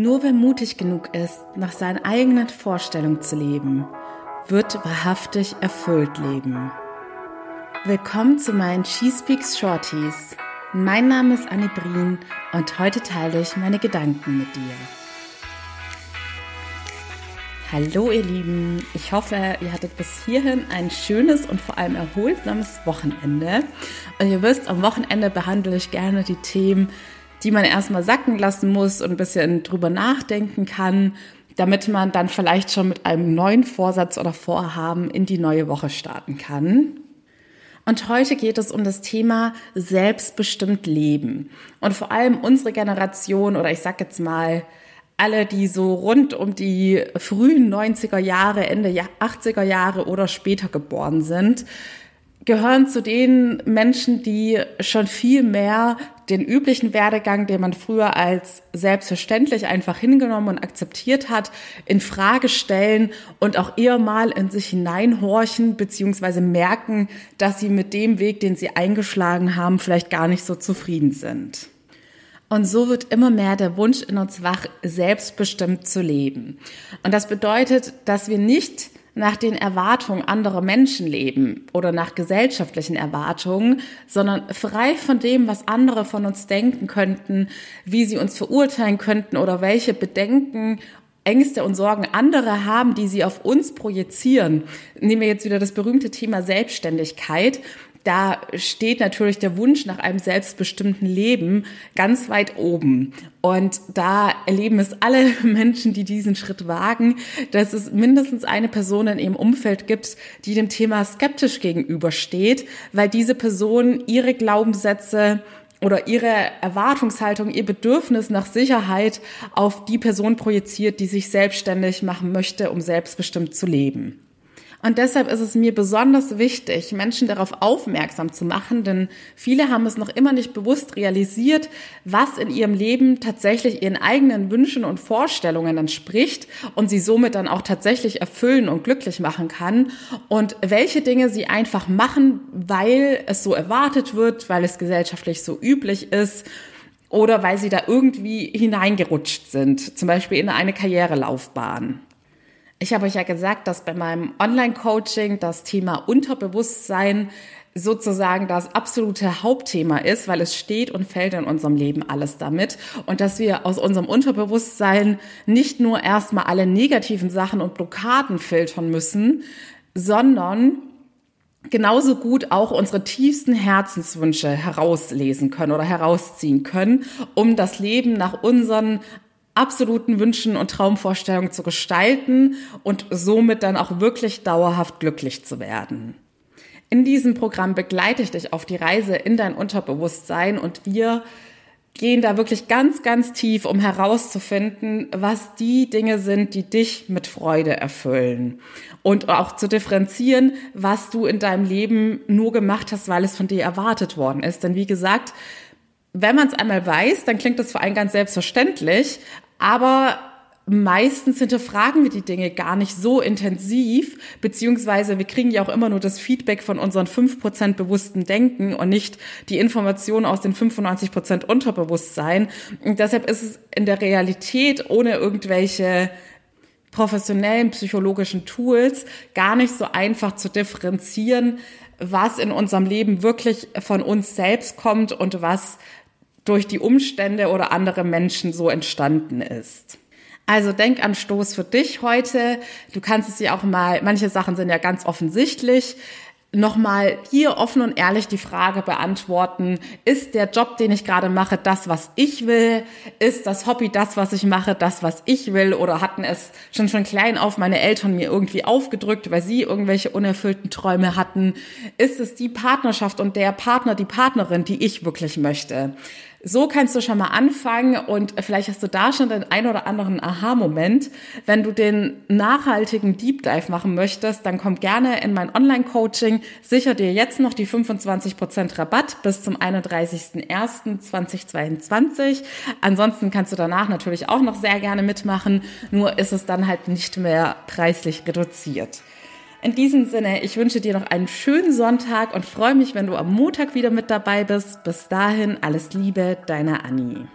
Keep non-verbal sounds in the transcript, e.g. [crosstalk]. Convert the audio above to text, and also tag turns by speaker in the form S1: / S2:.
S1: Nur wer mutig genug ist, nach seinen eigenen Vorstellungen zu leben, wird wahrhaftig erfüllt leben. Willkommen zu meinen She Speaks Shorties. Mein Name ist Annie Brien und heute teile ich meine Gedanken mit dir. Hallo ihr Lieben, ich hoffe, ihr hattet bis hierhin ein schönes und vor allem erholsames Wochenende. Und ihr wisst, am Wochenende behandle ich gerne die Themen die man erstmal sacken lassen muss und ein bisschen drüber nachdenken kann, damit man dann vielleicht schon mit einem neuen Vorsatz oder Vorhaben in die neue Woche starten kann. Und heute geht es um das Thema selbstbestimmt leben. Und vor allem unsere Generation oder ich sag jetzt mal alle, die so rund um die frühen 90er Jahre, Ende 80er Jahre oder später geboren sind, gehören zu den Menschen, die schon viel mehr den üblichen Werdegang, den man früher als selbstverständlich einfach hingenommen und akzeptiert hat, in Frage stellen und auch eher mal in sich hineinhorchen beziehungsweise merken, dass sie mit dem Weg, den sie eingeschlagen haben, vielleicht gar nicht so zufrieden sind. Und so wird immer mehr der Wunsch in uns wach, selbstbestimmt zu leben. Und das bedeutet, dass wir nicht nach den Erwartungen anderer Menschen leben oder nach gesellschaftlichen Erwartungen, sondern frei von dem, was andere von uns denken könnten, wie sie uns verurteilen könnten oder welche Bedenken Ängste und Sorgen andere haben, die sie auf uns projizieren. Nehmen wir jetzt wieder das berühmte Thema Selbstständigkeit da steht natürlich der Wunsch nach einem selbstbestimmten Leben ganz weit oben. Und da erleben es alle [laughs] Menschen, die diesen Schritt wagen, dass es mindestens eine Person in ihrem Umfeld gibt, die dem Thema skeptisch gegenübersteht, weil diese Person ihre Glaubenssätze oder ihre Erwartungshaltung, ihr Bedürfnis nach Sicherheit auf die Person projiziert, die sich selbstständig machen möchte, um selbstbestimmt zu leben. Und deshalb ist es mir besonders wichtig, Menschen darauf aufmerksam zu machen, denn viele haben es noch immer nicht bewusst realisiert, was in ihrem Leben tatsächlich ihren eigenen Wünschen und Vorstellungen entspricht und sie somit dann auch tatsächlich erfüllen und glücklich machen kann und welche Dinge sie einfach machen, weil es so erwartet wird, weil es gesellschaftlich so üblich ist oder weil sie da irgendwie hineingerutscht sind, zum Beispiel in eine Karrierelaufbahn. Ich habe euch ja gesagt, dass bei meinem Online-Coaching das Thema Unterbewusstsein sozusagen das absolute Hauptthema ist, weil es steht und fällt in unserem Leben alles damit. Und dass wir aus unserem Unterbewusstsein nicht nur erstmal alle negativen Sachen und Blockaden filtern müssen, sondern genauso gut auch unsere tiefsten Herzenswünsche herauslesen können oder herausziehen können, um das Leben nach unseren absoluten Wünschen und Traumvorstellungen zu gestalten und somit dann auch wirklich dauerhaft glücklich zu werden. In diesem Programm begleite ich dich auf die Reise in dein Unterbewusstsein und wir gehen da wirklich ganz, ganz tief, um herauszufinden, was die Dinge sind, die dich mit Freude erfüllen. Und auch zu differenzieren, was du in deinem Leben nur gemacht hast, weil es von dir erwartet worden ist. Denn wie gesagt, wenn man es einmal weiß, dann klingt das für einen ganz selbstverständlich, aber meistens hinterfragen wir die Dinge gar nicht so intensiv, beziehungsweise wir kriegen ja auch immer nur das Feedback von unseren 5% bewussten Denken und nicht die Informationen aus den 95% Unterbewusstsein. Und deshalb ist es in der Realität ohne irgendwelche professionellen psychologischen Tools gar nicht so einfach zu differenzieren, was in unserem Leben wirklich von uns selbst kommt und was durch die Umstände oder andere Menschen so entstanden ist. Also Denkanstoß für dich heute. Du kannst es ja auch mal, manche Sachen sind ja ganz offensichtlich nochmal hier offen und ehrlich die Frage beantworten, ist der Job, den ich gerade mache, das, was ich will? Ist das Hobby das, was ich mache, das, was ich will? Oder hatten es schon von klein auf meine Eltern mir irgendwie aufgedrückt, weil sie irgendwelche unerfüllten Träume hatten? Ist es die Partnerschaft und der Partner, die Partnerin, die ich wirklich möchte? So kannst du schon mal anfangen und vielleicht hast du da schon den ein oder anderen Aha-Moment. Wenn du den nachhaltigen Deep Dive machen möchtest, dann komm gerne in mein Online-Coaching. Sicher dir jetzt noch die 25% Rabatt bis zum 31.01.2022. Ansonsten kannst du danach natürlich auch noch sehr gerne mitmachen. Nur ist es dann halt nicht mehr preislich reduziert. In diesem Sinne, ich wünsche dir noch einen schönen Sonntag und freue mich, wenn du am Montag wieder mit dabei bist. Bis dahin, alles Liebe, deine Annie.